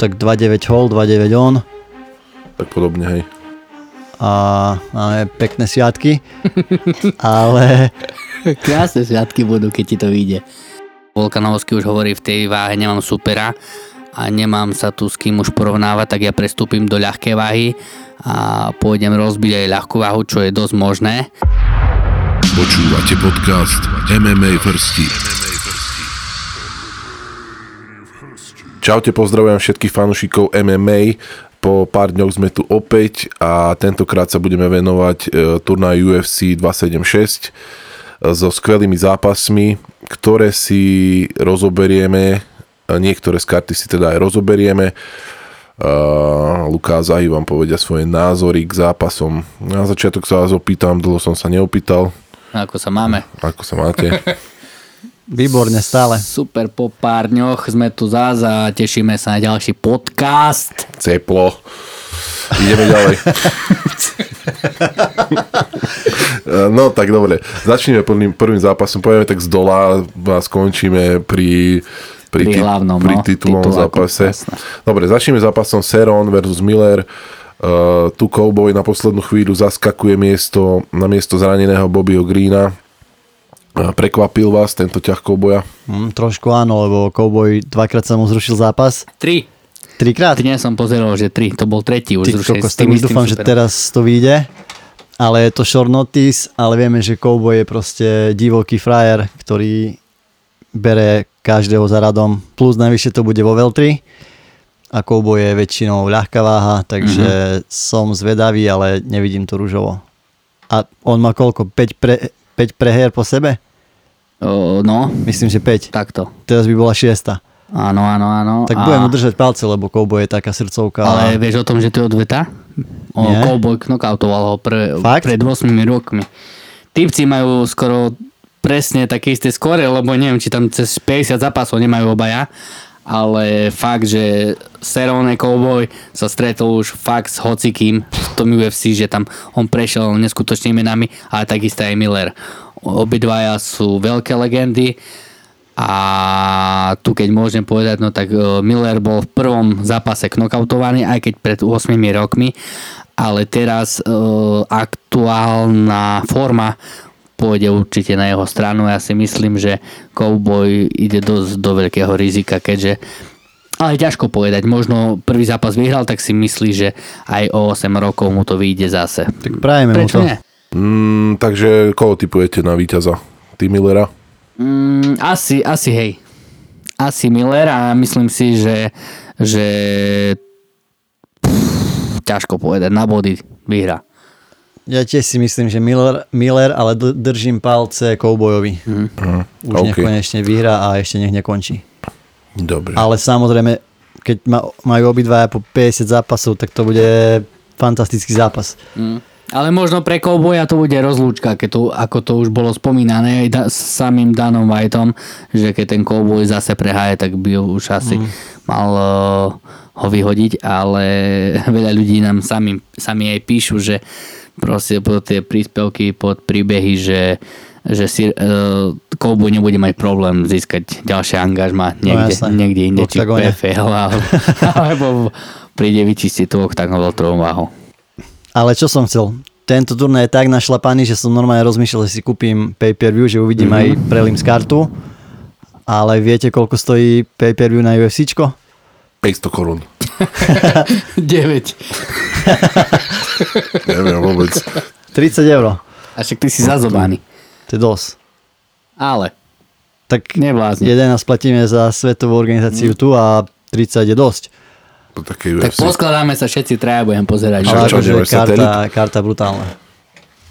tak 2-9 hol, 2-9 on Tak podobne, hej. a máme pekné sviatky, ale Krásne sviatky budú, keď ti to vyjde. Volkanovský už hovorí v tej váhe, nemám supera a nemám sa tu s kým už porovnávať, tak ja prestúpim do ľahkej váhy a pôjdem rozbiť aj ľahkú váhu, čo je dosť možné. Počúvate podcast MMA Firsty. Čaute, pozdravujem všetkých fanúšikov MMA. Po pár dňoch sme tu opäť a tentokrát sa budeme venovať e, turnaju UFC 276 e, so skvelými zápasmi, ktoré si rozoberieme, e, niektoré z karty si teda aj rozoberieme. Uh, Lukáš Zahy vám povedia svoje názory k zápasom. Na začiatok sa vás opýtam, dlho som sa neopýtal, Ako sa máme? ako sa máte. výborne stále. Super, po pár dňoch sme tu zás a tešíme sa na ďalší podcast. Ceplo. Ideme ďalej. no tak dobre, začneme prvým, prvým zápasom, povieme tak z dola a skončíme pri pri, Pri hlavnom, pri no, titulovom tituláku, zápase. Dobre, začneme zápasom Seron versus Miller. Uh, tu Cowboy na poslednú chvíľu zaskakuje miesto, na miesto zraneného Bobbyho Greena. Prekvapil vás tento ťah Cowboya? Hm, trošku áno, lebo Cowboy dvakrát sa mu zrušil zápas. Tri. Trikrát? Dnes som pozeral, že tri. To bol tretí už Ty zrušený s tým dúfam, že teraz to vyjde. Ale je to short notice, ale vieme, že Cowboy je proste divoký frajer, ktorý bere každého za radom. Plus najvyššie to bude vo Veltri a Cowboy je väčšinou ľahká váha, takže Mhm. som zvedavý, ale nevidím to rúžovo. A on má koľko? 5, pre, 5 prehier po sebe? O, no, Myslím, že 5. takto. Teraz by bola 6. Áno, áno, áno. Tak A- budem mu držať palce, lebo Cowboy je taká srdcovka. Ale vieš o tom, že to je odveta? O, Nie. Cowboy knockoutoval ho pre, Fakt? pred 8 rokmi. Typci majú skoro presne také isté skore, lebo neviem, či tam cez 50 zápasov nemajú obaja, ale fakt, že Cerrone Cowboy sa stretol už fakt s hocikým v tom UFC, že tam on prešiel neskutočnými menami, ale takisto aj Miller. Obidvaja sú veľké legendy a tu keď môžem povedať, no tak e, Miller bol v prvom zápase knockoutovaný, aj keď pred 8 rokmi, ale teraz e, aktuálna forma pôjde určite na jeho stranu. Ja si myslím, že Cowboy ide dosť do veľkého rizika, keďže ale ťažko povedať, možno prvý zápas vyhral, tak si myslí, že aj o 8 rokov mu to vyjde zase. Tak prajeme mu Prečo to. nie? Mm, takže koho typujete na víťaza? Ty Millera? Mm, asi, asi hej. Asi Miller a myslím si, že, že pff, ťažko povedať, na body vyhra. Ja tiež si myslím, že Miller, Miller ale držím palce Cowboyovi. Uh, Už nech konečne vyhrá a ešte nech nekončí. Dobre. Ale samozrejme, keď ma, majú obidvaja po 50 zápasov, tak to bude fantastický zápas. Mm. Ale možno pre Cowboya to bude rozlúčka, keď to, ako to už bolo spomínané aj da, s samým Danom Whiteom, že keď ten Cowboy zase preháje, tak by už asi mm. mal uh, ho vyhodiť, ale veľa ľudí nám sami, sami aj píšu, že proste pod tie príspevky, pod príbehy, že že si uh, Cowboy nebude mať problém získať ďalšie angažma niekde, jasné. niekde inde, V či. PFL, alebo, alebo príde vyčistiť tú oktagon veľtrovú váhu. Ale čo som chcel? Tento turnaj je tak našlapaný, že som normálne rozmýšľal, že si kúpim pay-per-view, že uvidím Mhm. aj prelim z kartu. Ale viete, koľko stojí pay-per-view na UFCčko? 500 korún. 9. Neviem vôbec. 30 eur. A však ty si zazobaný. To je dosť. Ale Tak Neblázni. 11 platíme za svetovú organizáciu tu a 30 je dosť. To také tak UFC. poskladáme sa všetci traja, budem pozerať. Ale čo, akože nemáš karta, karta brutálna.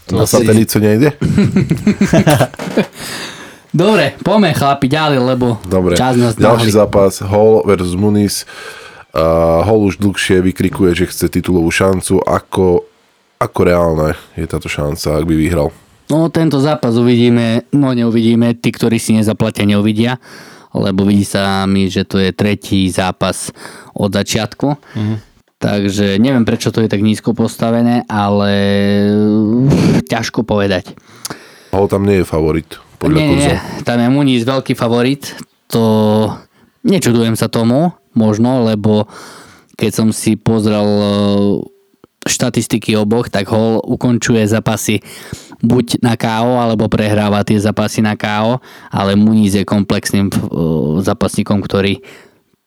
Na satelice nejde? Dobre, poďme chlapi ďalej, lebo Dobre. čas nás Ďalší zápas Hall versus Muniz. Uh, Hall už dlhšie vykrikuje, že chce titulovú šancu. Ako, ako reálne je táto šanca, ak by vyhral? No tento zápas uvidíme, no neuvidíme, tí, ktorí si nezaplatia, neuvidia, lebo vidí sa mi, že to je tretí zápas od začiatku. Mhm. Takže neviem, prečo to je tak nízko postavené, ale ťažko povedať. Hall tam nie je favorit, podľa Nie, nie, tam je Muniz veľký favorit, to nečudujem sa tomu, možno, lebo keď som si pozrel e, štatistiky oboch, tak Hall ukončuje zápasy buď na KO, alebo prehráva tie zápasy na KO, ale Muniz je komplexným uh, zápasníkom, ktorý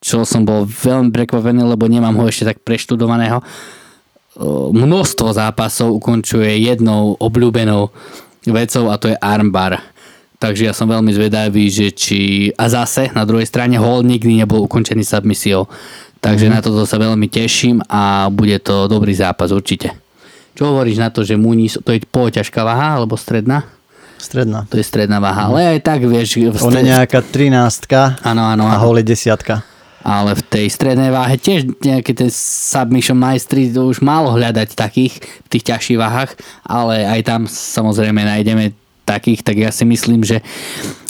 čo som bol veľmi prekvapený, lebo nemám ho ešte tak preštudovaného. Uh, množstvo zápasov ukončuje jednou obľúbenou vecou a to je armbar. Takže ja som veľmi zvedavý, že či... A zase, na druhej strane, Hall nikdy nebol ukončený submisiou. Takže mm. na toto sa veľmi teším a bude to dobrý zápas určite. Čo hovoríš na to, že Muniz, to je poloťažká váha alebo stredná? Stredná. To je stredná váha, ale aj tak vieš... v On je nejaká 13 Áno, áno, a hol je desiatka. Ale v tej strednej váhe tiež nejaké tie submission majstri už málo hľadať takých v tých ťažších váhach, ale aj tam samozrejme nájdeme takých, tak ja si myslím, že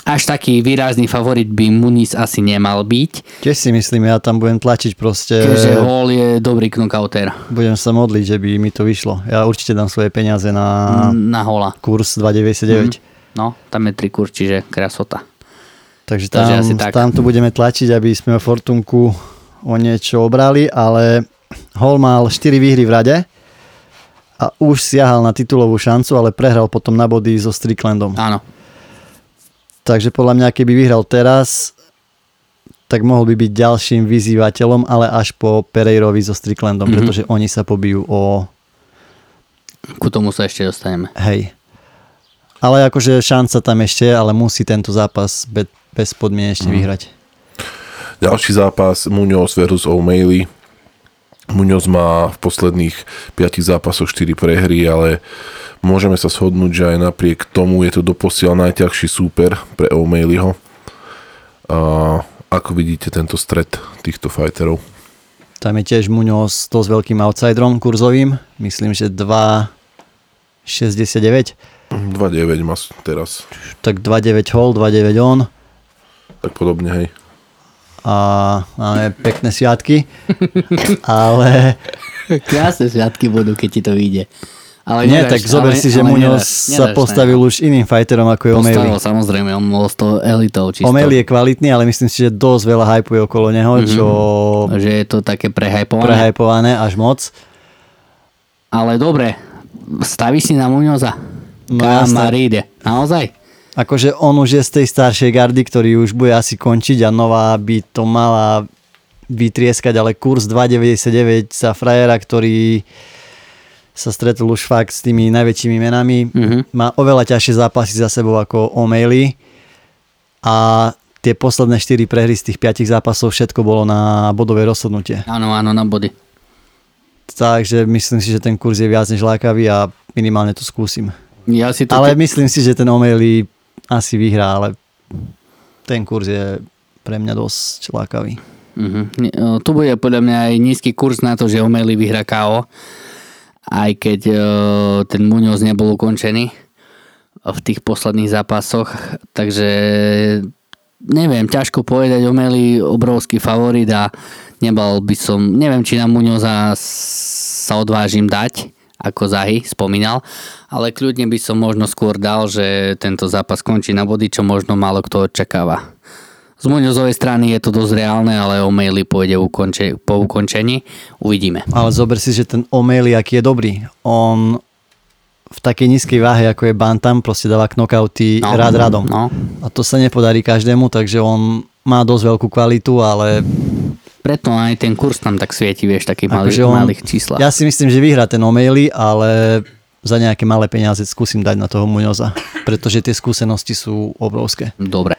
až taký výrazný favorit by Muniz asi nemal byť, Tiež si myslím, ja tam budem tlačiť proste, keďže Hall je dobrý knockouter budem sa modliť, že by mi to vyšlo. Ja určite dám svoje peniaze na na Hola. kurz 2,99. No, tam je tri kurz, čiže krasota. Takže Takže tam, asi tak. tam to budeme tlačiť, aby sme Fortunku o niečo obrali, ale Hall mal 4 výhry v rade a už siahal na titulovú šancu, ale prehral potom na body so Stricklandom. Áno, Takže podľa mňa, keby vyhral teraz, tak mohol by byť ďalším vyzývateľom, ale až po Pereirovi so Stricklandom, Mhm. pretože oni sa pobijú o ku tomu sa ešte dostaneme. hej. Ale akože šanca tam ešte ale musí tento zápas be- bezpodmienečne Mhm. vyhrať. Ďalší zápas Munoz versus O'Malley. Munoz má v posledných 5 zápasoch 4 prehry, ale môžeme sa shodnúť, že aj napriek tomu je to doposiaľ najťažší súper pre O'Malleyho. A ako vidíte tento stred týchto fighterov? Tam je tiež Muñoz to s veľkým outsiderom kurzovým. Myslím, že 2,69. 2-9 má teraz. Tak 2,9 hol, 2,9 on. Tak podobne, hej. A máme pekné sviatky. ale Krásne sviatky budú, keď ti to vyjde. Ale nie, nedáš- tak zober ale- si, že nedáš- sa postavil na už iným fighterom ako je O'Malley. Postavil, samozrejme, on bol s tou elitou čisto. O'Malley je kvalitný, ale myslím si, že dosť veľa hypuje okolo neho, Mhm. čo Že je to také prehajpované. prehypované až moc. Ale dobre, stavíš si na Muñoza. No jasné. Kamaríde. Naozaj? Akože on už je z tej staršej gardy, ktorý už bude asi končiť a nová by to mala vytrieskať, ale kurz 2,99 za frajera, ktorý sa stretol už fakt s tými najväčšími menami, Mhm. má oveľa ťažšie zápasy za sebou ako O'Malley a tie posledné 4 prehry z tých 5 zápasov všetko bolo na bodové rozhodnutie. Áno, áno, na body. Takže myslím si, že ten kurz je viac než lákavý a minimálne to skúsim. Ja si to Ale myslím si, že ten O'Malley asi vyhrá, ale ten kurz je pre mňa dosť lákavý. Uh-huh. Tu bude podľa mňa aj nízky kurz na to, že O'Malley vyhra KO, aj keď uh, ten Muñoz nebol ukončený v tých posledných zápasoch, takže neviem, ťažko povedať, O'Malley obrovský favorit a nebal by som, neviem, či na Muñoza sa odvážim dať, ako Zahy spomínal, ale kľudne by som možno skôr dal, že tento zápas končí na body, čo možno málo kto očakáva. Z Muñozovej strany je to dosť reálne, ale O'Malley pôjde ukonče, po ukončení. Uvidíme. Ale zober si, že ten O'Malley, aký je dobrý. On v takej nízkej váhe, ako je Bantam, proste dáva knockouty No, rád radom. no. A to sa nepodarí každému, takže on má dosť veľkú kvalitu, ale Preto aj ten kurz tam tak svieti, vieš, takých malých, akože on, malých číslach. ja si myslím, že vyhrá ten O'Malley, ale za nejaké malé peniaze skúsim dať na toho Muñoza, pretože tie skúsenosti sú obrovské. Dobre.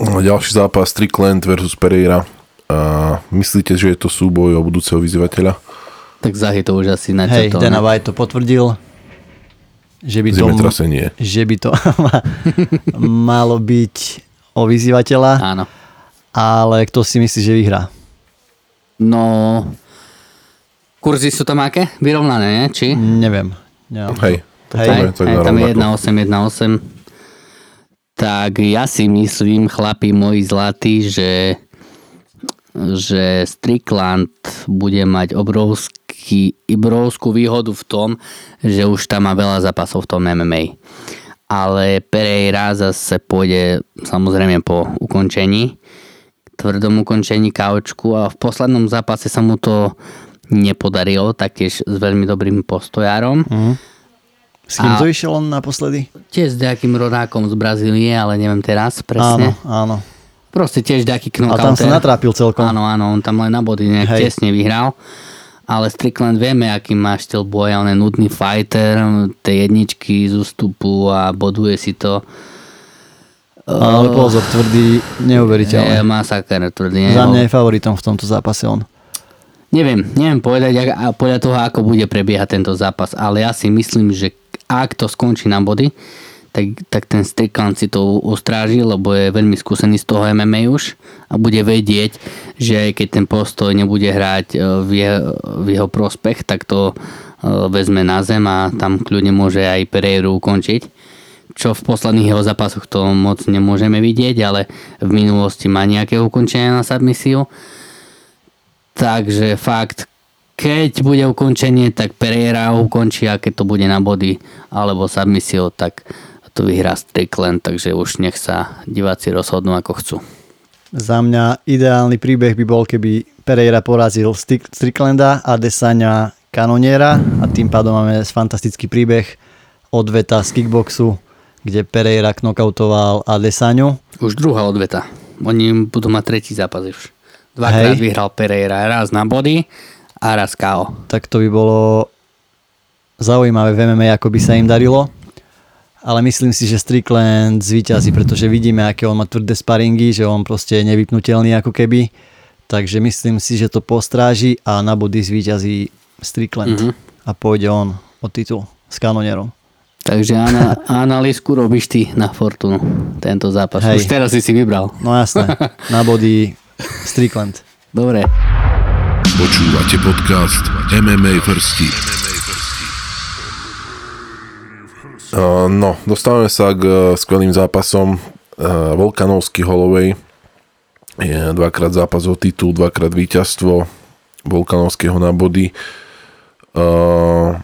No, Ďalší zápas Strickland versus Pereira. A myslíte, že je to súboj o budúceho vyzývateľa? Tak Zahy to už asi Hej, načrtol. Dana? White to potvrdil, že by to, že by to malo byť o vyzývateľa, Áno. ale kto si myslí, že vyhrá? No, kurzy sú tam aké? Vyrovnané, ne? Či? Neviem. Neviem. Hej, to Hej, tam je Hej, hej, tam je rovnako. 1,8, 1,8. Tak ja si myslím, chlapi moji zlatí, že, že Strickland bude mať obrovský, obrovskú výhodu v tom, že už tam má veľa zápasov v tom MMA. Ale Pereira zase pôjde samozrejme po ukončení, tvrdom ukončení kaučku a v poslednom zápase sa mu to nepodarilo, taktiež s veľmi dobrým postojárom. Mhm. S kým A- to išiel on naposledy? Tiež s nejakým rodákom z Brazílie, ale neviem teraz Áno, presne. áno. Proste tiež nejaký A knockout. tam sa natrápil celkom. Áno, áno, on tam len na body nejak Hej. tesne vyhral. Ale Strickland vieme, aký má štýl boja, on je nudný fighter, tie jedničky z ústupu a boduje si to. Ale pozor, tvrdý, Je neuveriteľné. masaker, tvrdý. Za mňa je favoritom v tomto zápase on. Neviem, neviem povedať ak, podľa toho, ako bude prebiehať tento zápas, ale ja si myslím, že ak to skončí na body, tak, tak ten Strickland si to ustráži, lebo je veľmi skúsený z toho MMA už a bude vedieť, že keď ten postoj nebude hrať e, v jeho, v jeho prospech, tak to e, vezme na zem a tam kľudne môže aj Pereiru ukončiť. Čo v posledných jeho zápasoch to moc nemôžeme vidieť, ale v minulosti má nejaké ukončenie na submisiu. Takže fakt, keď bude ukončenie, tak Pereira ukončí a keď to bude na body alebo submisiou, tak to vyhrá Strickland, takže už nech sa diváci rozhodnú ako chcú. Za mňa ideálny príbeh by bol, keby Pereira porazil Stricklanda a Desania Kanoniera a tým pádom máme fantastický príbeh odveta z kickboxu, kde Pereira knockoutoval Adesaňu. Už druhá odveta. Oni budú mať tretí zápas už. Dvakrát Hej. vyhral Pereira, raz na body a raz KO. Tak to by bolo zaujímavé v MMA, ako by sa im darilo. Ale myslím si, že Strickland zvíťazí, pretože vidíme, aké on má tvrdé sparingy, že on proste je nevypnutelný ako keby. Takže myslím si, že to postráži a na body zvíťazí Strickland. Mhm. A pôjde on o titul s kanonierom. Takže ana, analýzku robíš ty na Fortunu, tento zápas. Hej. Už teraz si si vybral. No jasné, na body Strickland. Dobre. Počúvate podcast MMA Firsti. Uh, no, dostávame sa k uh, skvelým zápasom. Uh, Volkanovský Holloway je dvakrát zápas o titul, dvakrát víťazstvo Volkanovského na body. Uh,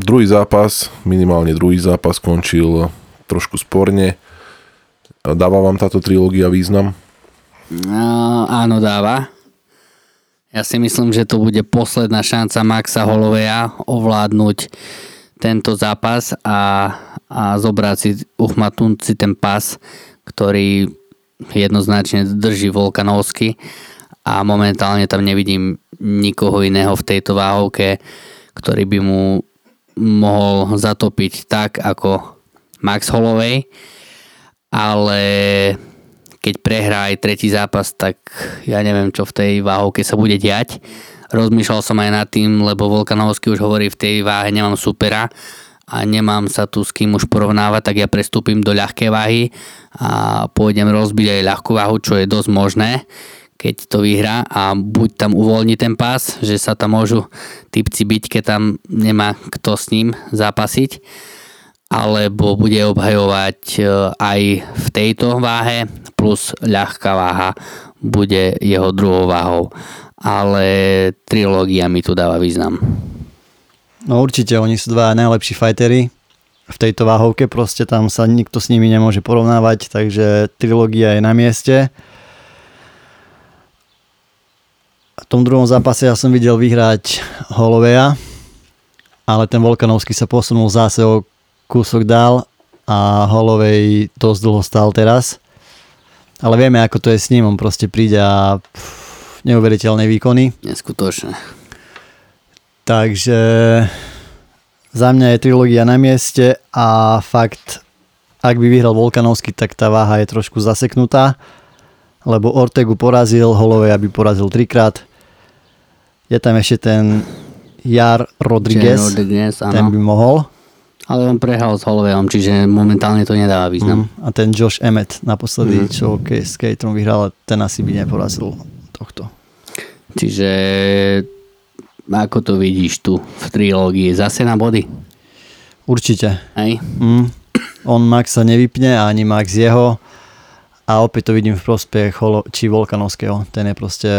druhý zápas, minimálne druhý zápas skončil trošku sporne. Dáva vám táto trilógia význam? No, áno, dáva. Ja si myslím, že to bude posledná šanca Maxa Hollowaya ovládnuť tento zápas a, a zobrať si, uchmatnúť si ten pas, ktorý jednoznačne drží Volkanovsky a momentálne tam nevidím nikoho iného v tejto váhovke, ktorý by mu mohol zatopiť tak ako Max Holloway, ale keď prehrá aj tretí zápas, tak ja neviem, čo v tej váhovke sa bude diať. Rozmýšľal som aj nad tým, lebo Volkanovský už hovorí, v tej váhe nemám supera a nemám sa tu s kým už porovnávať, tak ja prestúpim do ľahkej váhy a pôjdem rozbiť aj ľahkú váhu, čo je dosť možné, keď to vyhrá a buď tam uvoľní ten pás, že sa tam môžu typci byť, keď tam nemá kto s ním zápasiť alebo bude obhajovať e, aj v tejto váhe, plus ľahká váha bude jeho druhou váhou. Ale trilógia mi tu dáva význam. No určite, oni sú dva najlepší fightery v tejto váhovke, proste tam sa nikto s nimi nemôže porovnávať, takže trilógia je na mieste. V tom druhom zápase ja som videl vyhrať Hollowaya, ale ten Volkanovský sa posunul zase o kúsok dál a Holloway dosť dlho stál teraz. Ale vieme, ako to je s ním, on proste príde a pff, neuveriteľné výkony. Neskutočné. Takže za mňa je trilógia na mieste a fakt, ak by vyhral Volkanovský, tak tá váha je trošku zaseknutá, lebo Ortegu porazil, Holloway by porazil trikrát. Je tam ešte ten Jar Rodriguez, Rodriguez, ten by mohol. Ale on prehral s Hollowayom, čiže momentálne to nedáva význam. Mm. A ten Josh Emmett naposledy, Mhm. čo s Caterom vyhral, ten asi by neporazil tohto. Čiže ako to vidíš tu v trilógii? Zase na body? Určite. Hej? Mm. On Max sa nevypne a ani Max jeho a opäť to vidím v prospech Holo, či Volkanovského. Ten je proste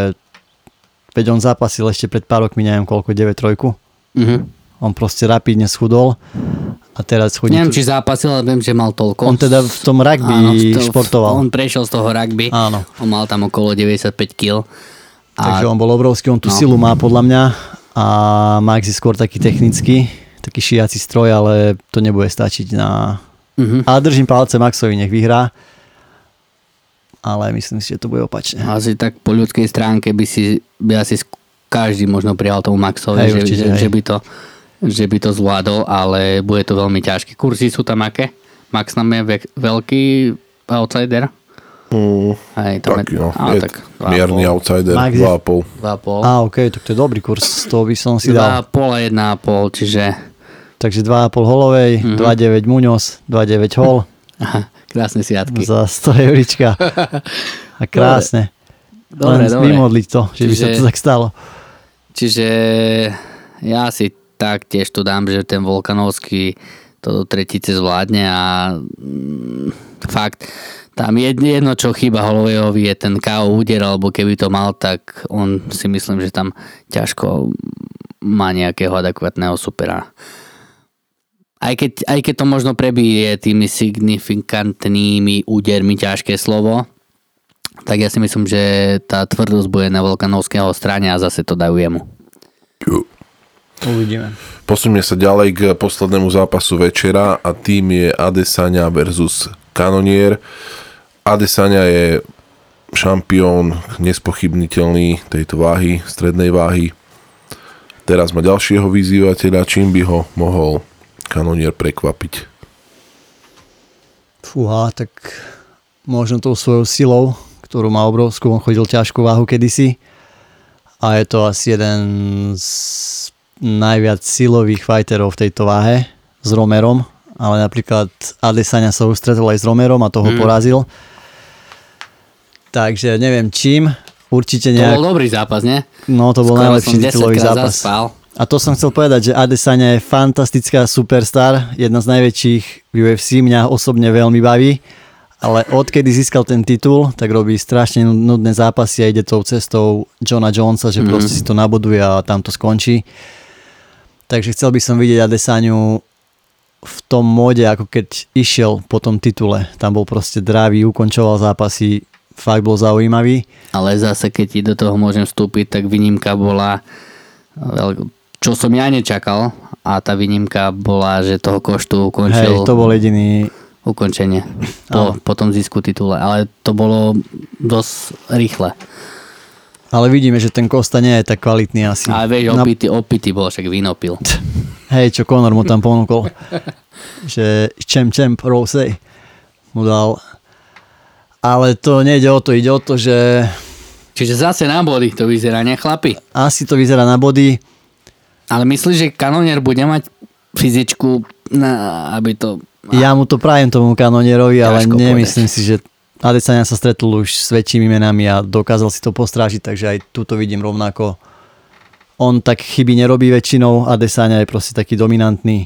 veď on zápasil ešte pred pár rokmi, neviem koľko, 9 trojku. Mhm. On proste rapidne schudol a a teraz chodí Neviem, tu... či zápasil, ale viem, že mal toľko. On teda v tom rugby v to- športoval. On prešiel z toho rugby. Áno. On mal tam okolo 95 kg. Takže on bol obrovský, on tú No. silu má podľa mňa a Max je skôr taký technický, taký šiaci stroj, ale to nebude stačiť na... Mhm. Ale držím palce Maxovi, nech vyhrá. Ale myslím si, že to bude opačne. Asi tak po ľudskej stránke by si by asi každý možno prijal tomu Maxovi, Hej, že, určite, že, hej. že, by to, že by to zvládol, ale bude to veľmi ťažké. Kurzy sú tam aké? Max nám je ve- veľký outsider. Mm, Hej, tam taký, no. á, je tak mierny outsider, Max je- 2,5. Dva a pol. Á, ok, tak to je dobrý kurz, toho by som si Dva a dal. pol a jedna a pol, čiže Takže 2,5 holovej, Mhm. 2,9 Muñoz, 2,9 hol aha, krásne siatky. za 100 eurička. A krásne. Dobre, Len dobre. vymodliť to, že by sa Čiže- to tak stalo. Čiže ja si tak tiež tu dám, že ten Volkanovský to do tretice zvládne a mm, fakt tam jedno, jedno čo chýba Holovejovi je ten KO úder, alebo keby to mal, tak on si myslím, že tam ťažko má nejakého adekvátneho supera. Aj keď, aj keď to možno prebije tými signifikantnými údermi ťažké slovo, tak ja si myslím, že tá tvrdosť bude na Volkanovského strane a zase to dajú jemu. Uvidíme. Posunieme sa ďalej k poslednému zápasu večera a tým je Adesanya versus Kanonier. Adesanya je šampión nespochybniteľný tejto váhy, strednej váhy. Teraz má ďalšieho vyzývateľa, čím by ho mohol Kanonier prekvapiť. Fúha, tak možno tou svojou silou, ktorú má obrovskú, on chodil ťažkú váhu kedysi a je to asi jeden z najviac silových fighterov v tejto váhe s Romerom, ale napríklad Adesanya sa ustretol aj s Romerom a toho Mm. porazil. Takže neviem čím, určite To nejak... bol dobrý zápas, nie? No to bol Skoro najlepší som 10 titulový zápas. zaspal. A to som chcel povedať, že Adesanya je fantastická superstar, jedna z najväčších v UFC, mňa osobne veľmi baví, ale odkedy získal ten titul, tak robí strašne nudné zápasy a ide tou cestou Johna Jonesa, že Mhm. proste si to naboduje a tam to skončí. Takže chcel by som vidieť Adesanyu v tom móde, ako keď išiel po tom titule. Tam bol proste dravý, ukončoval zápasy, fakt bol zaujímavý. Ale zase, keď ti do toho môžem vstúpiť, tak výnimka bola, čo som ja nečakal, a tá výnimka bola, že toho koštu ukončil Hej, to bol jediný ukončenie po, po tom zisku titule. Ale to bolo dosť rýchle. Ale vidíme, že ten Kosta nie je tak kvalitný asi. Ale vieš, Na- opity, opity bol, však víno pil. Hej, čo Conor mu tam ponúkol. že čem čem rosé mu dal. Ale to nejde o to, ide o to, že Čiže zase na body to vyzerá, ne chlapi? asi to vyzerá na body. Ale myslíš, že kanonier bude mať fyzičku, na, aby to... Ja mu to prajem tomu kanonierovi, ale nemyslím si, že Adesanya sa stretol už s väčšími menami a dokázal si to postrážiť, takže aj tu to vidím rovnako. On tak chyby nerobí väčšinou, Adesanya je proste taký dominantný.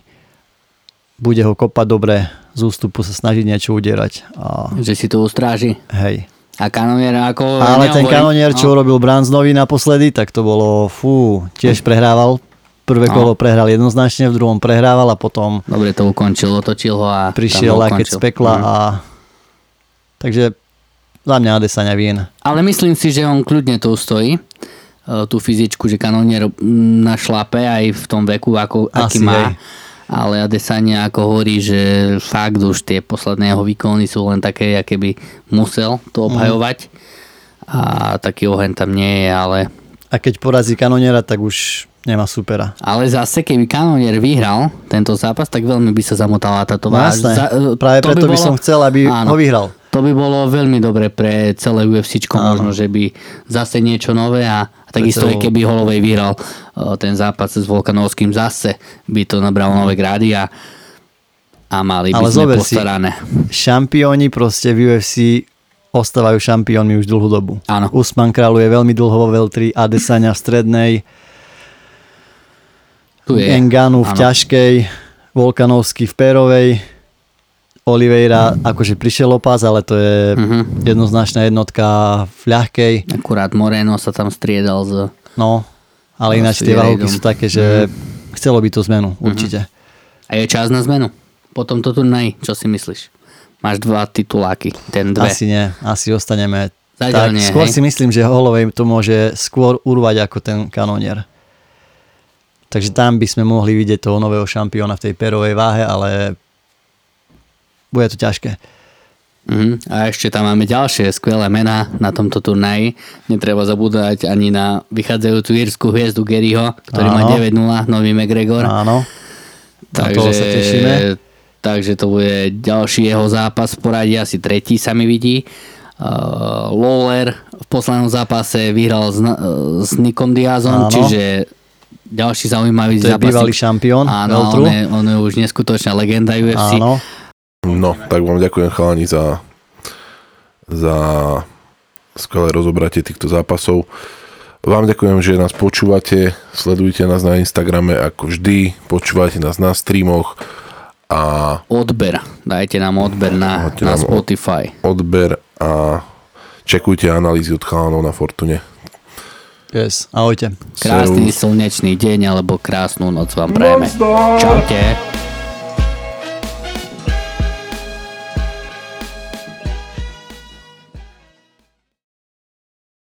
Bude ho kopať dobre, z ústupu sa snažiť niečo udierať. A Že si to ustráži. hej. A kanonier ako... Ale ten nehovorí- kanonier, čo no. urobil Branznovi naposledy, tak to bolo, fú, tiež prehrával. Prvé No. kolo prehral jednoznačne, v druhom prehrával a potom Dobre to ukončil, otočil ho a... prišiel lakeť z pekla Mhm. a... Takže za mňa Adesanya vien. Ale myslím si, že on kľudne to ustojí, e, tú fyzičku, že kanonier mm, na šlape aj v tom veku, ako, aký Asi, má. hej. Ale Adesanya ako hovorí, že fakt už tie posledné jeho výkony sú len také, aké by musel Mhm. to obhajovať. A taký oheň tam nie je, ale A keď porazí kanoniera, tak už nemá supera. Ale zase, keby kanonier vyhral tento zápas, tak veľmi by sa zamotala táto No váž. jasné, Za- práve to preto by som chcel, aby ho vyhral. To by bolo veľmi dobre pre celé UFC, Áno. možno, že by zase niečo nové a, a takisto aj keby Holovej vyhral uh, ten zápas s Volkanovským, zase by to nabralo nové grády a, a mali by Ale sme zober si. postarané. Šampióni proste v UFC ostávajú šampiónmi už dlhú dobu. Áno. Usman kráľuje veľmi dlho vo Veltri, Adesanya v strednej, Tu je. Enganu v áno. ťažkej, Volkanovský v pérovej, Oliveira akože prišiel opas, ale to je Mhm. jednoznačná jednotka v ľahkej. Akurát Moreno sa tam striedal z... No, ale ináč tie váhovky sú také, že chcelo by to zmenu, určite. A je čas na zmenu? po tomto turnaji? Čo si myslíš? Máš dva tituláky, ten dve. Asi nie, asi ostaneme. Zatiaľ tak, skôr hej? si myslím, že Holovej to môže skôr urvať ako ten kanonier. Takže tam by sme mohli vidieť toho nového šampióna v tej perovej váhe, ale bude to ťažké. Mhm. A ešte tam máme ďalšie skvelé mená na tomto turnaji. Netreba zabúdať ani na vychádzajúcu írskú hviezdu Garyho, ktorý má Áno. 9-0, nový McGregor. Áno, Na takže, toho sa tešíme. takže to bude ďalší jeho zápas v poradí, asi tretí sa mi vidí. Uh, Lawler v poslednom zápase vyhral s, Na- s Nikom Diazom, Áno. čiže ďalší zaujímavý to je zápas. bývalý šampión Áno, Veltru. on je, on je už neskutočná legenda UFC. Áno, No, tak vám ďakujem chalani za, za skvelé rozobratie týchto zápasov. Vám ďakujem, že nás počúvate, sledujte nás na Instagrame ako vždy, počúvate nás na streamoch a Odber. Dajte nám odber na, na Spotify. odber a čekujte analýzy od chalanov na Fortune. Yes, ahojte. Krásny slnečný deň alebo krásnu noc vám prajeme. Čaute.